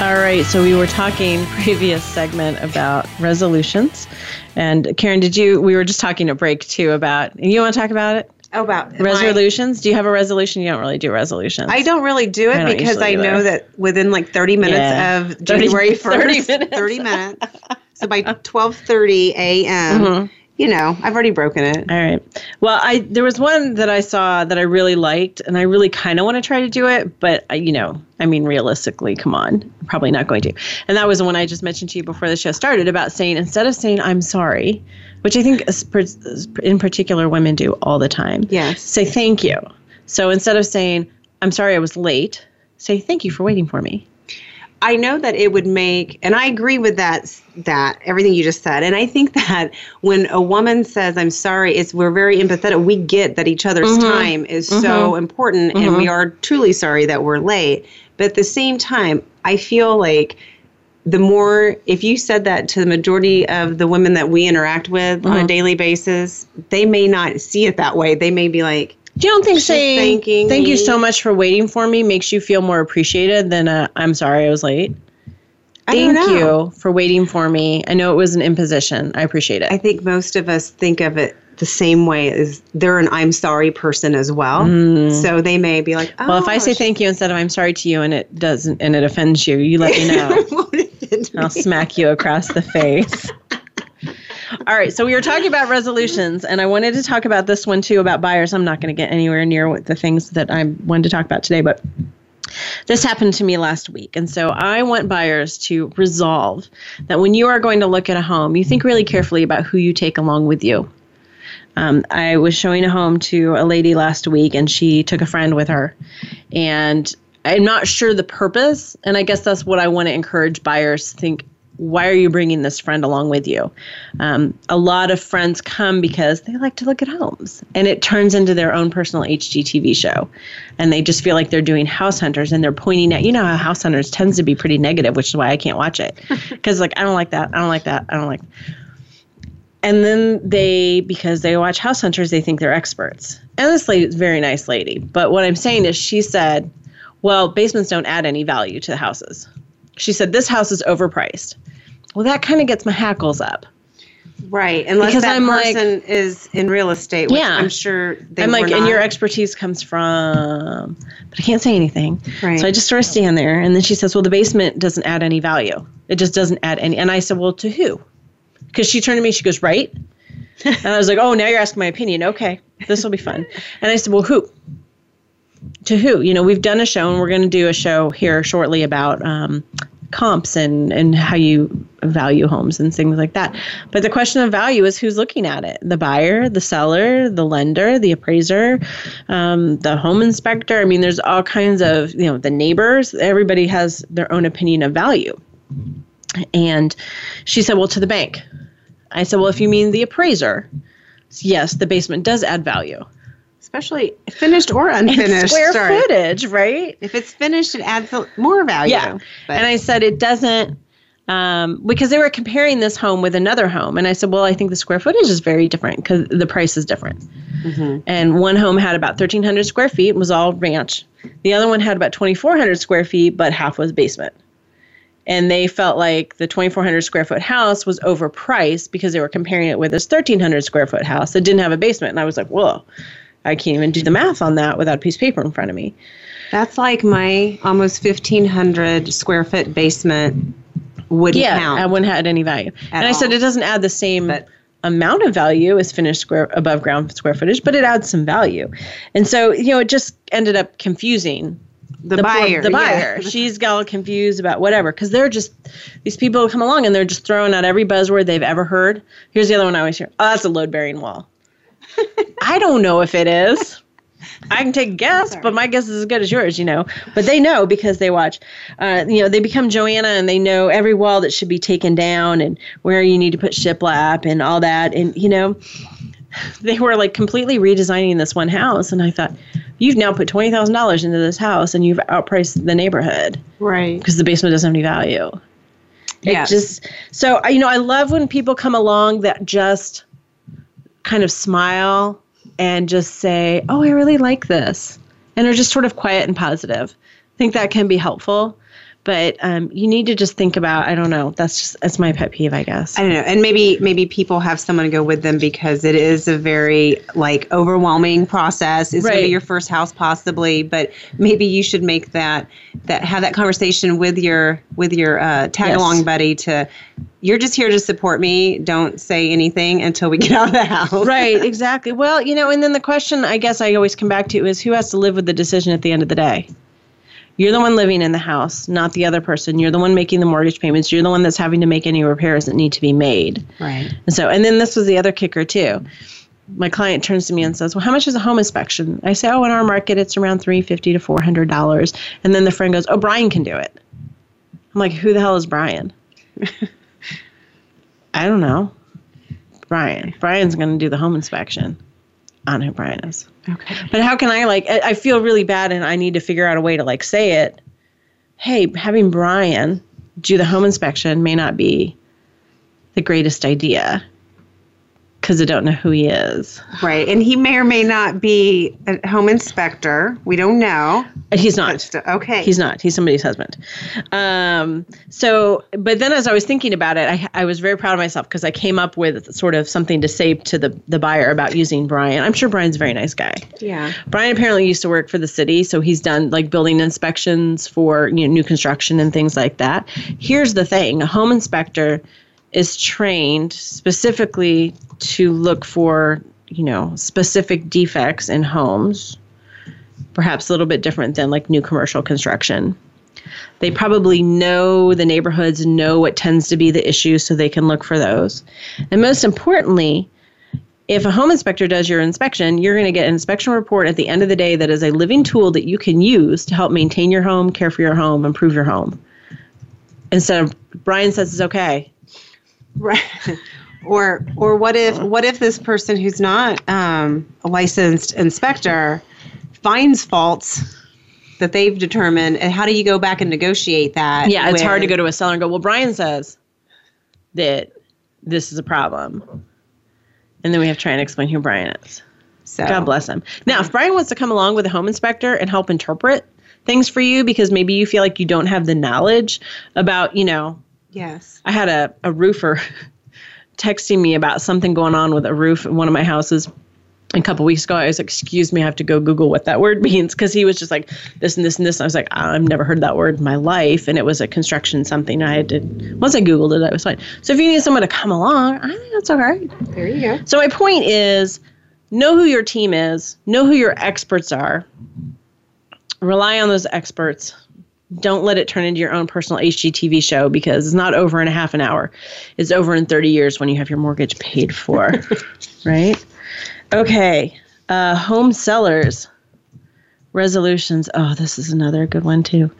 All right, so we were talking (laughs) previous segment about resolutions, and Karan, did you? We were just talking a break too about. You want to talk about it? Oh, about my- Resolutions? do you have a resolution? You don't really do resolutions. I don't really do it don't because I usually know that within like 30 minutes Yeah. of (laughs) 30 January 30 1st, minutes. 30 minutes. So by 12:30 a.m., Mhm. you know, I've already broken it. All right. Well, I there was one that I saw that I really liked, and I really kind of want to try to do it, but I, you know, I mean, realistically, come on, I'm probably not going to. And that was the one I just mentioned to you before the show started about saying instead of saying I'm sorry, which I think in particular women do all the time. Yes. Say thank you. So instead of saying I'm sorry I was late, say thank you for waiting for me. I know that it would make, and I agree with that. That everything you just said, and I think that when a woman says "I'm sorry," it's we're very empathetic. We get that each other's mm-hmm. time is so mm-hmm. important, and mm-hmm. we are truly sorry that we're late. But at the same time, I feel like the more if you said that to the majority of the women that we interact with on a uh-huh. daily basis, they may not see it that way. They may be like, Do you don't think saying thank you so much for waiting for me makes you feel more appreciated than a, I'm sorry I was late? Thank you for waiting for me. I know it was an imposition. I appreciate it. I think most of us think of it the same way as they're an I'm sorry person as well. Mm. So they may be like, oh, well, if I say oh, thank you instead of I'm sorry to you and it doesn't and it offends you, you let me know. (laughs) (laughs) I'll smack you across the face. All right, so we were talking about resolutions, and I wanted to talk about this one too about buyers. I'm not going to get anywhere near what the things that I wanted to talk about today, but this happened to me last week. And so I want buyers to resolve that when you are going to look at a home, you think really carefully about who you take along with you. Um, I was showing a home to a lady last week, and she took a friend with her. And I'm not sure the purpose, and I guess that's what I want to encourage buyers to think why are you bringing this friend along with you? Um, a lot of friends come because they like to look at homes, and it turns into their own personal HGTV show, and they just feel like they're doing house hunters, and they're pointing at you know how house hunters tends to be pretty negative, which is why I can't watch it (laughs) because like I don't like that, I don't like that, I don't like. And then they, because they watch House Hunters, they think they're experts. And this lady is very nice lady. But what I'm saying is, she said, well, basements don't add any value to the houses. She said, this house is overpriced. Well, that kind of gets my hackles up. Right, unless Because that I'm like- person is in real estate, which Yeah. I'm sure they I'm like, were and your expertise comes from, but I can't say anything. Right. So I just sort of stand there. And then she says, well, the basement doesn't add any value. It just doesn't add any. And I said, well, to who? Because she turned to me, she goes, right? (laughs) and I was like, oh, now you're asking my opinion. Okay, this will be fun. And I said, well, who? To who? You know, we've done a show and we're going to do a show here shortly about um, comps and, and how you value homes and things like that. But the question of value is who's looking at it the buyer, the seller, the lender, the appraiser, um, the home inspector. I mean, there's all kinds of, you know, the neighbors. Everybody has their own opinion of value. And she said, well, to the bank. I said, well, if you mean the appraiser, yes, the basement does add value. Especially finished or And unfinished. square sorry. footage, right? If it's finished, it adds more value. Yeah. But And I said it doesn't um, because they were comparing this home with another home, and I said, well, I think the square footage is very different because the price is different. And one home had about 1,300 square feet, and was all ranch. The other one had about 2,400 square feet, but half was basement. And they felt like the 2,400 square foot house was overpriced because they were comparing it with this 1,300 square foot house that didn't have a basement. And I was like, whoa, I can't even do the math on that without a piece of paper in front of me. that's like my almost 1,500 square foot basement wouldn't yeah, count. I wouldn't have any value. and I said it doesn't add the same But- amount of value as finished square above ground square footage, but it adds some value. And so, you know, it just ended up confusing the, poor- buyer. the yeah. buyer. (laughs) She's got all confused about whatever because they're just these people come along and they're just throwing out every buzzword they've ever heard. Here's the other one I always hear. Oh, that's a load bearing wall. I don't know if it is. (laughs) I can take a guess, but my guess is as good as yours, you know. But they know because they watch. Uh, you know, they become Joanna and they know every wall that should be taken down and where you need to put shiplap and all that. And you know, (sighs) they were like completely redesigning this one house, and I thought, you've now put twenty thousand dollars into this house and you've outpriced the neighborhood Right. because the basement doesn't have any value. It Yes. just so you know, I love when people come along that just kind of smile and just say, "Oh, I really like this," and are just sort of quiet and positive. I think that can be helpful, but um, you need to just think about. I don't know. That's just that's my pet peeve, I guess. I don't know. And maybe maybe people have someone go with them because it is a very like overwhelming process. It's gonna Right. be your first house possibly, but maybe you should make that that have that conversation with your with your uh, tag Yes. along buddy to you're just here to support me. Don't say anything until we get out of the house. right, (laughs) exactly. Well, you know, and then the question I guess I always come back to is who has to live with the decision at the end of the day? You're the one living in the house, not the other person. You're the one making the mortgage payments. You're the one that's having to make any repairs that need to be made. Right. And so, and then this was the other kicker too. My client turns to me and says, "Well, how much is a home inspection?" I say, "Oh, in our market, it's around three fifty to four hundred dollars." And then the friend goes, "Oh, Brian can do it." I'm like, "Who the hell is Brian?" (laughs) I don't know. Brian. Brian's going to do the home inspection. I don't know who Brian is. Okay. But how can I like? I feel really bad, and I need to figure out a way to like say it. Hey, having Brian do the home inspection may not be the greatest idea because I don't know who he is. Right. And he may or may not be a home inspector. We don't know. He's not. still, okay. He's not. He's somebody's husband. Um, so, but then as I was thinking about it, I, I was very proud of myself because I came up with sort of something to say to the, the buyer about using Brian. I'm sure Brian's a very nice guy. yeah. Brian apparently used to work for the city, so he's done like building inspections for you know, new construction and things like that. Here's the thing: a home inspector is trained specifically to look for you know specific defects in homes, perhaps a little bit different than like new commercial construction. They probably know the neighborhoods, know what tends to be the issues, so they can look for those. And most importantly, if a home inspector does your inspection, you're going to get an inspection report at the end of the day that is a living tool that you can use to help maintain your home, care for your home, improve your home. instead of Brian says it's okay. Right. or or what if what if this person who's not um, a licensed inspector finds faults that they've determined, and how do you go back and negotiate that? Yeah, it's hard to go to a seller and go, well, Brian says that this is a problem. And then we have to try and explain who Brian is. So God bless him. Now, if Brian wants to come along with a home inspector and help interpret things for you because maybe you feel like you don't have the knowledge about, you know, Yes. I had a, a roofer (laughs) texting me about something going on with a roof in one of my houses a couple weeks ago. I was like, excuse me, I have to go Google what that (laughs) word means because he was just like this and this and this. And I was like, I've never heard that word in my life. And it was a construction something. I had to, once I Googled it, I was fine. So if you need someone to come along, I think that's all right. There you go. So my point is know who your team is, know who your experts are, rely on those experts. Don't let it turn into your own personal HGTV show because it's not over in a half an hour. It's over in 30 years when you have your mortgage paid for, (laughs) right? Okay. Uh, home sellers resolutions. Oh, this is another good one too.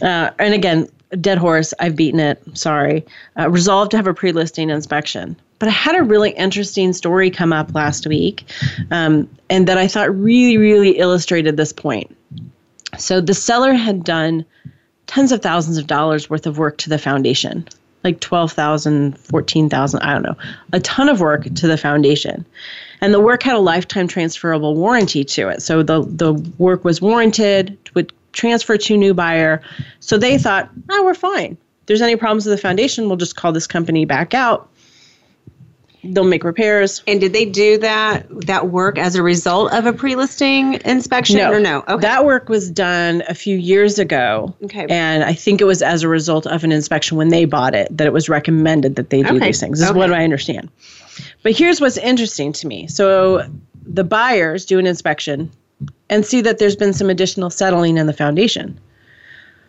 Uh, and again, dead horse. I've beaten it. Sorry. Uh, resolved to have a pre-listing inspection. But I had a really interesting story come up last week, um, and that I thought really, really illustrated this point. So the seller had done tens of thousands of dollars worth of work to the foundation, like 12,000, 14,000, I don't know, a ton of work to the foundation. And the work had a lifetime transferable warranty to it. So the, the work was warranted, would transfer to new buyer. So they thought, oh, we're fine. If there's any problems with the foundation, we'll just call this company back out. They'll make repairs. And did they do that that work as a result of a pre-listing inspection or no? Okay. That work was done a few years ago. Okay. And I think it was as a result of an inspection when they bought it that it was recommended that they do Okay. these things. This is what I understand. But here's what's interesting to me. So the buyers do an inspection and see that there's been some additional settling in the foundation.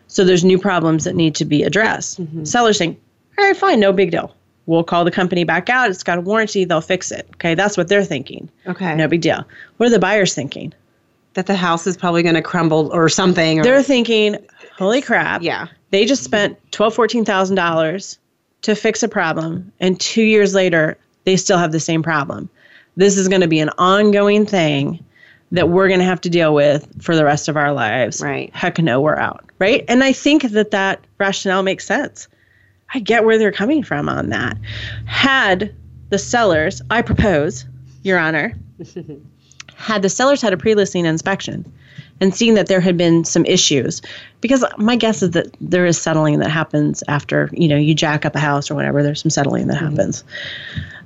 So there's new problems that need to be addressed. Mm-hmm. Sellers saying, all right, fine, no big deal. We'll call the company back out. It's got a warranty. They'll fix it. Okay, that's what they're thinking. okay. No big deal. What are the buyers thinking? that the house is probably going to crumble or something. Or, They're thinking, holy crap. yeah. They just spent twelve, fourteen thousand dollars to fix a problem, and two years later, they still have the same problem. This is going to be an ongoing thing that we're going to have to deal with for the rest of our lives. Right. Heck no, we're out. Right. And I think that that rationale makes sense. I get where they're coming from on that. Had the sellers, I propose, Your Honor, (laughs) had the sellers had a pre-listing inspection and seen that there had been some issues because my guess is that there is settling that happens after you know you jack up a house or whatever there's some settling that mm-hmm. happens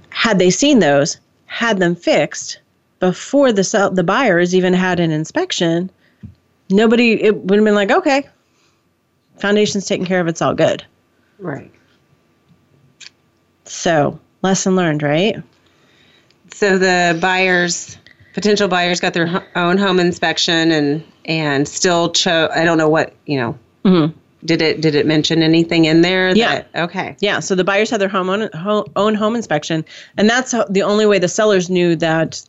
had they seen those had them fixed before the sell- the buyers even had an inspection nobody it would have been like okay foundation's taken care of it's all good Right. So lesson learned right So the buyers, potential buyers, got their own home inspection and and still chose. I don't know what you know. Mhm. Did it did it mention anything in there? Yeah. That, okay. Yeah, so the buyers had their home own, ho- own home inspection, and that's the only way the sellers knew that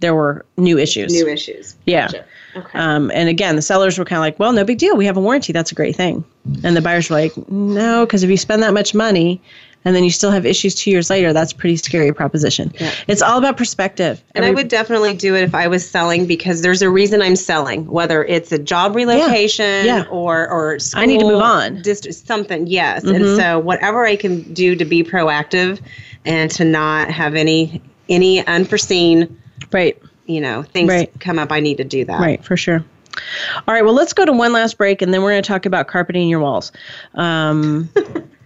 there were new issues. New issues. yeah. Okay. Um, and again, the sellers were kind of like, "Well, no big deal. We have a warranty. That's a great thing." And the buyers were like, "No, because if you spend that much money, and then you still have issues two years later, that's a pretty scary proposition." Yeah. It's all about perspective. And I would definitely do it if I was selling because there's a reason I'm selling, whether it's a job relocation Yeah. or or I need to move on. dist- something. Yes, Mhm. and so whatever I can do to be proactive and to not have any any unforeseen, right. you know, things Right. come up, I need to do that. Right, for sure. All right, well, let's go to one last break, and then we're going to talk about carpeting your walls. Um, (laughs)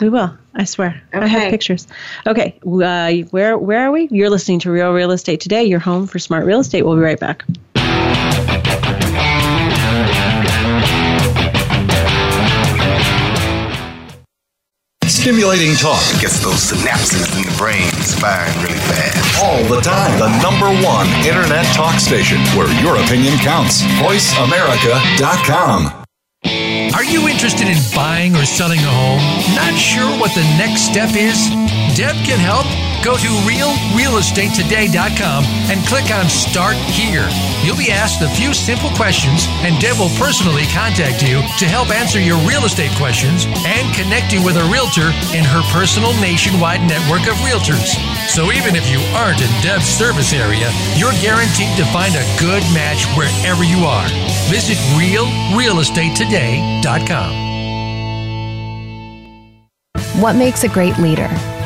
we will, I swear. I have pictures. Okay, uh, where where are we? You're listening to Real Real Estate today. Your home for smart real estate. We'll be right back. Stimulating talk Gets those synapses in the brain firing really fast. all the time. The number one internet talk station where your opinion counts. VoiceAmerica.com. Are you interested in buying or selling a home? Not sure what the next step is? Deb can help. Go to realrealestatetoday.com and click on Start Here. You'll be asked a few simple questions, and Deb will personally contact you to help answer your real estate questions and connect you with a realtor in her personal nationwide network of realtors. So even if you aren't in Deb's service area, you're guaranteed to find a good match wherever you are. Visit realrealestatetoday.com. What makes a great leader?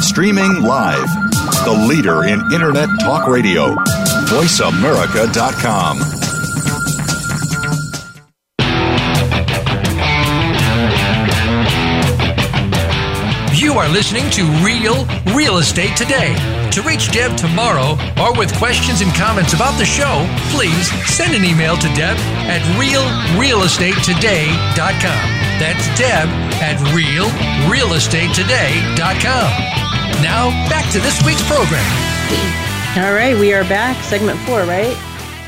Streaming live, the leader in Internet Talk Radio, voiceamerica.com. You are listening to Real Real Estate Today. To reach Deb Tomaro or with questions and comments about the show, please send an email to Deb at realrealestatetoday.com. That's Deb at realrealestatetoday.com. Now, back to this week's program. All right, we are back. Segment four, right?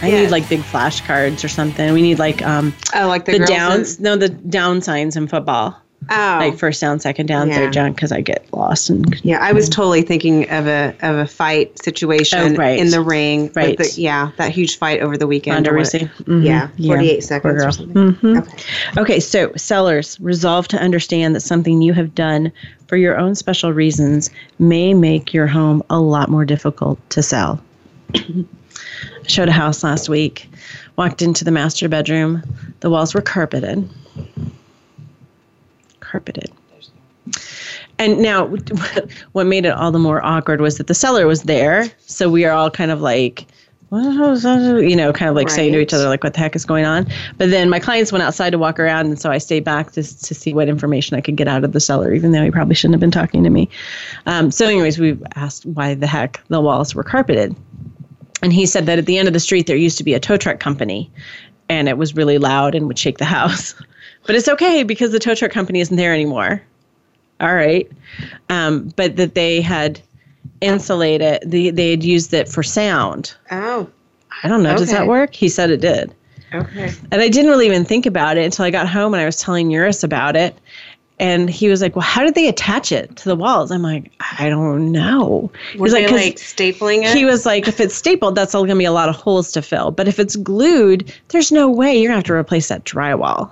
I Yes. need like big flashcards or something. We need like um I like the, the, downs. in- No, the down signs in football. Oh, Like first down, second down, Yeah. third down, because I get lost and yeah. I was totally thinking of a of a fight situation Oh, right. in the ring. Right. the- yeah, that huge fight over the weekend. Ronda or what- Rousey. Mhm. Yeah, forty eight seconds. Poor Or something. Mhm. Okay. Okay, so sellers resolve to understand that something you have done for your own special reasons may make your home a lot more difficult to sell. (clears throat) I showed a house last week, walked into the master bedroom. The walls were carpeted. Carpeted. And now, (laughs) what made it all the more awkward was that the seller was there. So we are all kind of like, you know, kind of like saying to each other, like, what the heck is going on? But then my clients went outside to walk around, and so I stayed back to, to see what information I could get out of the seller, even though he probably shouldn't have been talking to me. Um, so, anyways, we asked why the heck the walls were carpeted. And he said that at the end of the street, there used to be a tow truck company, and it was really loud and would shake the (laughs) house. But it's okay because the tow truck company isn't there anymore. All right. Um, but that they had insulated, the, they had used it for sound. Oh, I don't know. Does that work? He said it did. okay. And I didn't really even think about it until I got home and I was telling Eurus about it. And he was like, Well, how did they attach it to the walls? I'm like, I don't know. Were He's they 'cause like stapling it? he was like, if it's stapled, that's all going to be a lot of holes to fill. But if it's glued, there's no way you're going to have to replace that drywall.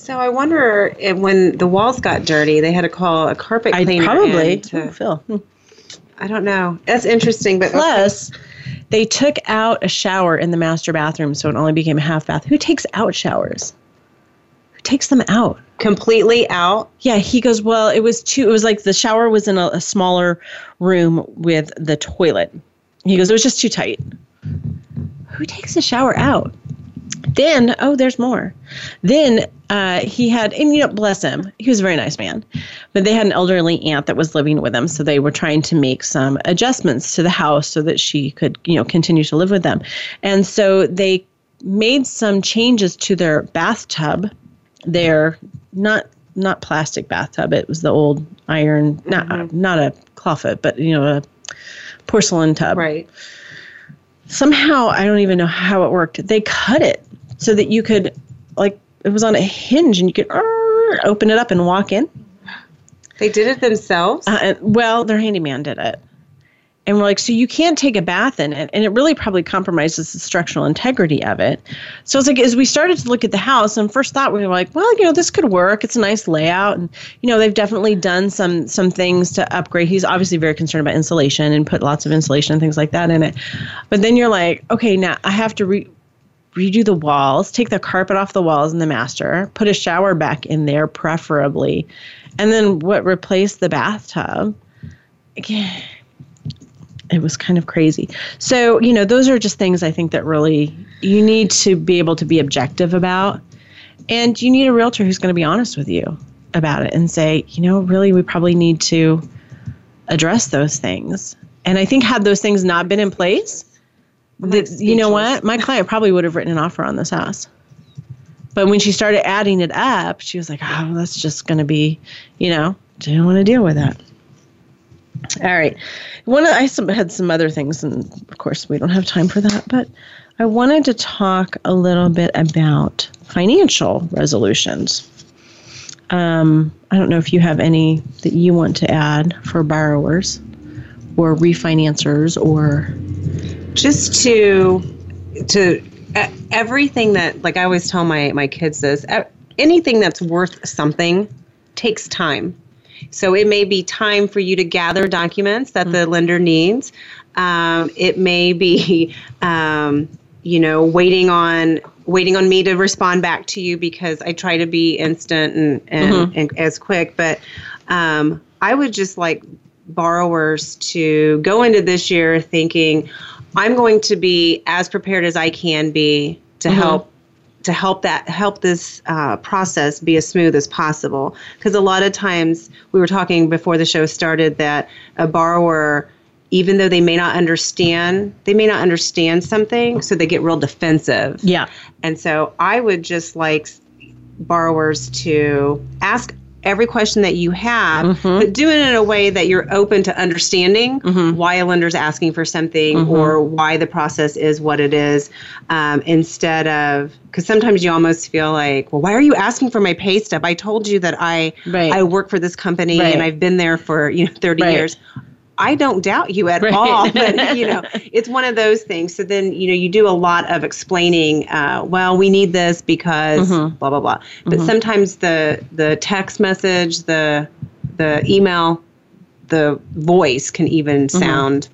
So I wonder if when the walls got dirty, they had to call a carpet cleaner. I probably, to- Phil. Hmm. I don't know. That's interesting, but Plus, they took out a shower in the master bathroom, so it only became a half bath. Who takes out showers? Who takes them out? completely out. Yeah, he goes, Well, it was too, it was like the shower was in a, a smaller room with the toilet. He goes, It was just too tight. Who takes a shower out? Then, oh, there's more. Then uh, he had, and you know, bless him, he was a very nice man, but they had an elderly aunt that was living with them, so they were trying to make some adjustments to the house so that she could, you know, continue to live with them, and so they made some changes to their bathtub. Their not not plastic bathtub; it was the old iron, not not a clawfoot, but you know, a porcelain tub Right. Somehow I don't even know how it worked. They cut it so that you could like it was on a hinge and you could uh, open it up and walk in. They did it themselves. Uh, well, their handyman did it. And we're like, so you can't take a bath in it. And it really probably compromises the structural integrity of it. So it's like, as we started to look at the house, and first thought we were like, well, you know, this could work. It's a nice layout. And, you know, they've definitely done some some things to upgrade. He's obviously very concerned about insulation and put lots of insulation and things like that in it. But then you're like, okay, now I have to re- redo the walls, take the carpet off the walls in the master, put a shower back in there, preferably, and then what? Replace the bathtub. Again, it was kind of crazy. So you know, those are just things I think that really you need to be able to be objective about, and you need a realtor who's going to be honest with you about it and say, you know, really, we probably need to address those things. And I think had those things not been in place, that you know what, my client probably would have written an offer on this house. But when she started adding it up, she was like, "Oh, that's just going to be, you know, didn't want to deal with that." All right, one I had some other things, and of course we don't have time for that. But I wanted to talk a little bit about financial resolutions. Um, I don't know if you have any that you want to add for borrowers or refinancers or just to to everything that like I always tell my my kids this anything that's worth something takes time. So it may be time for you to gather documents that mm-hmm. the lender needs. Um, it may be um, you know waiting on waiting on me to respond back to you because I try to be instant and and, mm-hmm. and as quick. But um, I would just like borrowers to go into this year thinking, I'm going to be as prepared as I can be to mm-hmm. help to help that help this uh, process be as smooth as possible. Because a lot of times we were talking before the show started that a borrower even though they may not understand they may not understand something so they get real defensive. Yeah. And so i would just like borrowers to ask every question that you have, mm-hmm. but do it in a way that you're open to understanding mm-hmm. why a lender's asking for something mm-hmm. or why the process is what it is, um, instead of because sometimes you almost feel like, well, why are you asking for my pay stub? I told you that I right. I work for this company right. and I've been there for you know 30 right. years. I don't doubt you at right. all. (laughs) But, you know, it's one of those things. So then, you know, you do a lot of explaining, uh, well, we need this because mm-hmm. blah, blah, blah. But mm-hmm. sometimes the, the text message, the, the email, the voice can even mm-hmm. sound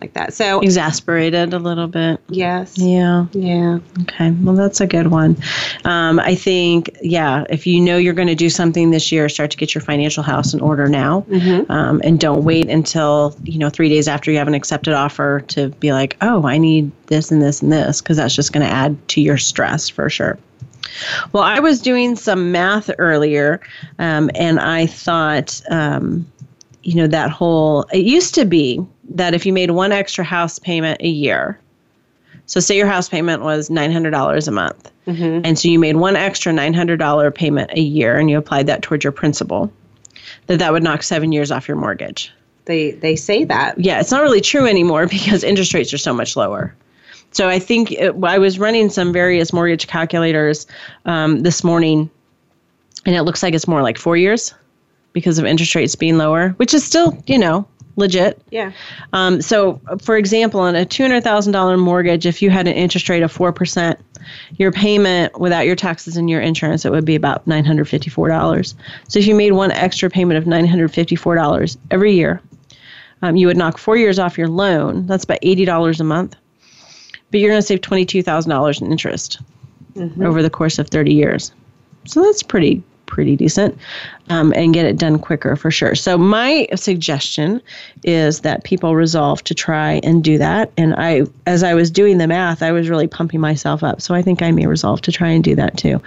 like that. So exasperated a little bit. Yes. Yeah. Yeah. Okay. Well, that's a good one. Um, I think, yeah, if you know you're going to do something this year, start to get your financial house in order now, mm-hmm. um, and don't wait until you know three days after you have an accepted offer to be like, oh, I need this and this and this, because that's just going to add to your stress for sure. Well, I was doing some math earlier, um, and I thought, um, you know, that whole, it used to be that if you made one extra house payment a year, so say your house payment was $900 a month, mm-hmm. and so you made one extra $900 payment a year and you applied that towards your principal, that that would knock seven years off your mortgage. They, they say that. Yeah, it's not really true anymore (laughs) because interest rates are so much lower. So I think it, I was running some various mortgage calculators um, this morning, and it looks like it's more like four years because of interest rates being lower, which is still, you know, legit. Yeah. Um, so, for example, on a $200,000 mortgage, if you had an interest rate of 4%, your payment without your taxes and your insurance, it would be about $954. So, if you made one extra payment of $954 every year, um, you would knock four years off your loan. That's about $80 a month. But you're going to save $22,000 in interest mm-hmm. over the course of 30 years. So, that's pretty pretty decent um, and get it done quicker for sure. So, my suggestion is that people resolve to try and do that. And I, as I was doing the math, I was really pumping myself up. So, I think I may resolve to try and do that too.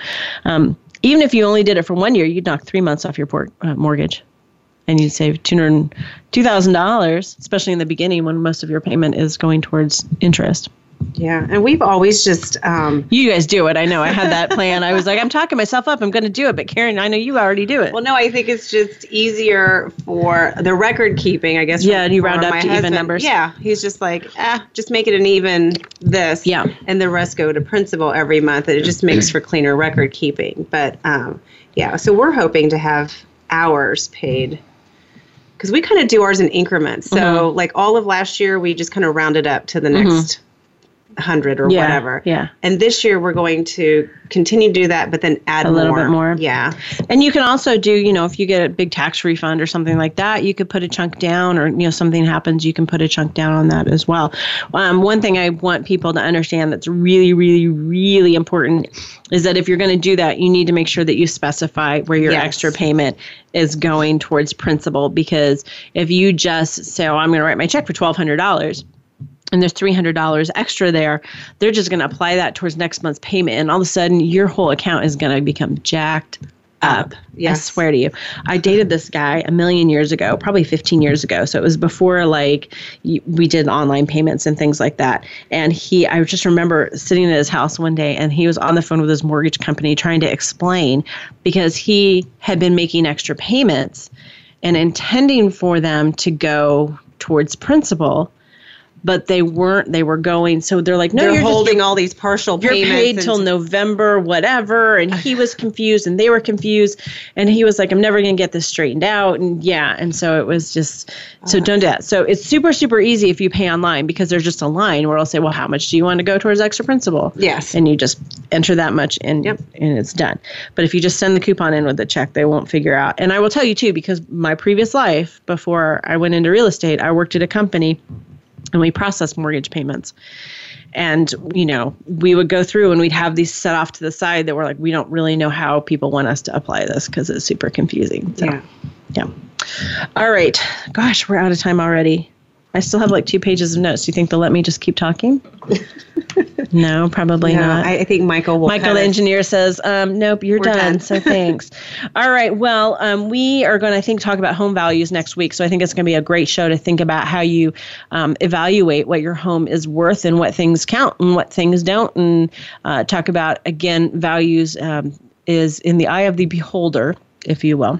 Um, even if you only did it for one year, you'd knock three months off your uh, mortgage and you'd save $2,000, especially in the beginning when most of your payment is going towards interest. Yeah, and we've always just um, you guys do it. I know. I had that plan. I was like, I'm talking myself up. I'm going to do it, but Karan, I know you already do it. Well, no, I think it's just easier for the record keeping. I guess. Yeah, and you round up to husband. even numbers. Yeah, he's just like, ah, just make it an even this. Yeah, and the rest go to principal every month. And it just makes for cleaner record keeping. But um, yeah, so we're hoping to have hours paid because we kind of do ours in increments. So, mm-hmm. like all of last year, we just kind of rounded up to the next. Mm-hmm hundred or yeah, whatever. Yeah. And this year we're going to continue to do that, but then add a little bit more. Yeah. And you can also do, you know, if you get a big tax refund or something like that, you could put a chunk down, or you know, something happens, you can put a chunk down on that as well. Um, one thing I want people to understand that's really, really, really important is that if you're going to do that, you need to make sure that you specify where your yes. extra payment is going towards principal because if you just say, "Oh, I'm going to write my check for twelve hundred dollars," and there's $300 extra there, they're just going to apply that towards next month's payment. And all of a sudden, your whole account is going to become jacked up. Yes. I swear to you. I dated this guy a million years ago, probably 15 years ago. So it was before like we did online payments and things like that. And he, I just remember sitting at his house one day and he was on the phone with his mortgage company trying to explain because he had been making extra payments and intending for them to go towards principal but they weren't they were going so they're like no They're you're just- holding all these partial you're payments. paid till November, whatever. And he was confused and they were confused. And he was like, I'm never going to get this straightened out. And yeah. And so it was just, so uh-huh. don't do that. So it's super, super easy if you pay online because there's just a line where I'll say, well, how much do you want to go towards extra principal? Yes. And you just enter that much and, Yep. and it's done. But if you just send the coupon in with the check, they won't figure out. And I will tell you too, because my previous life, before I went into real estate, I worked at a company and we processed mortgage payments. And you know we would go through and we'd have these set off to the side that were like we don't really know how people want us to apply this because it's super confusing. So Yeah. yeah. All right. Gosh we're out of time already i still have like two pages of notes do you think they'll let me just keep talking (laughs) no probably No, not I, I think Michael will. Michael, the engineer, says, um, "Nope, you're done, done. So thanks. (laughs) All right. Well, um, we are going to, I think, talk about home values next week. So I think it's going to be a great show to think about how you um, evaluate what your home is worth and what things count and what things don't, and uh, talk about again values um, is in the eye of the beholder, if you will.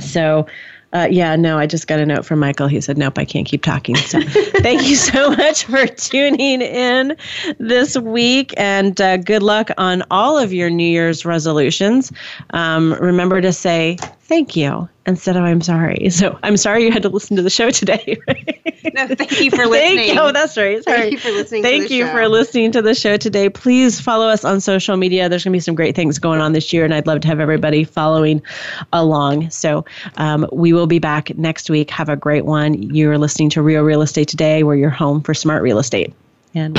So. Uh, yeah, no, I just got a note from Michael. He said, nope, I can't keep talking. So (laughs) thank you so much for tuning in this week and uh, good luck on all of your New Year's resolutions. Um, remember to say thank you instead of I'm sorry. (laughs) So I'm sorry you had to listen to the show today. (laughs) No, thank you for listening. Thank you. Oh, that's right. Sorry. Thank you for listening to Thank the you show. for listening to the show today. Please follow us on social media. There's going to be some great things going on this year, and I'd love to have everybody following along. So um, we will be back next week. Have a great one. You're listening to Real Real Estate Today. We're your home for smart real estate. And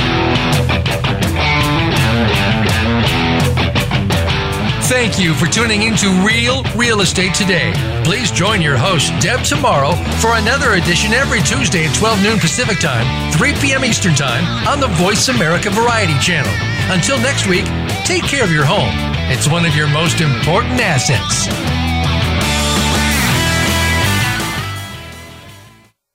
Thank you for tuning into Real Real Estate Today. Please join your host, Deb, Tomaro for another edition every Tuesday at 12 noon Pacific Time, 3 p.m. Eastern Time on the Voice America Variety Channel. Until next week, take care of your home. It's one of your most important assets.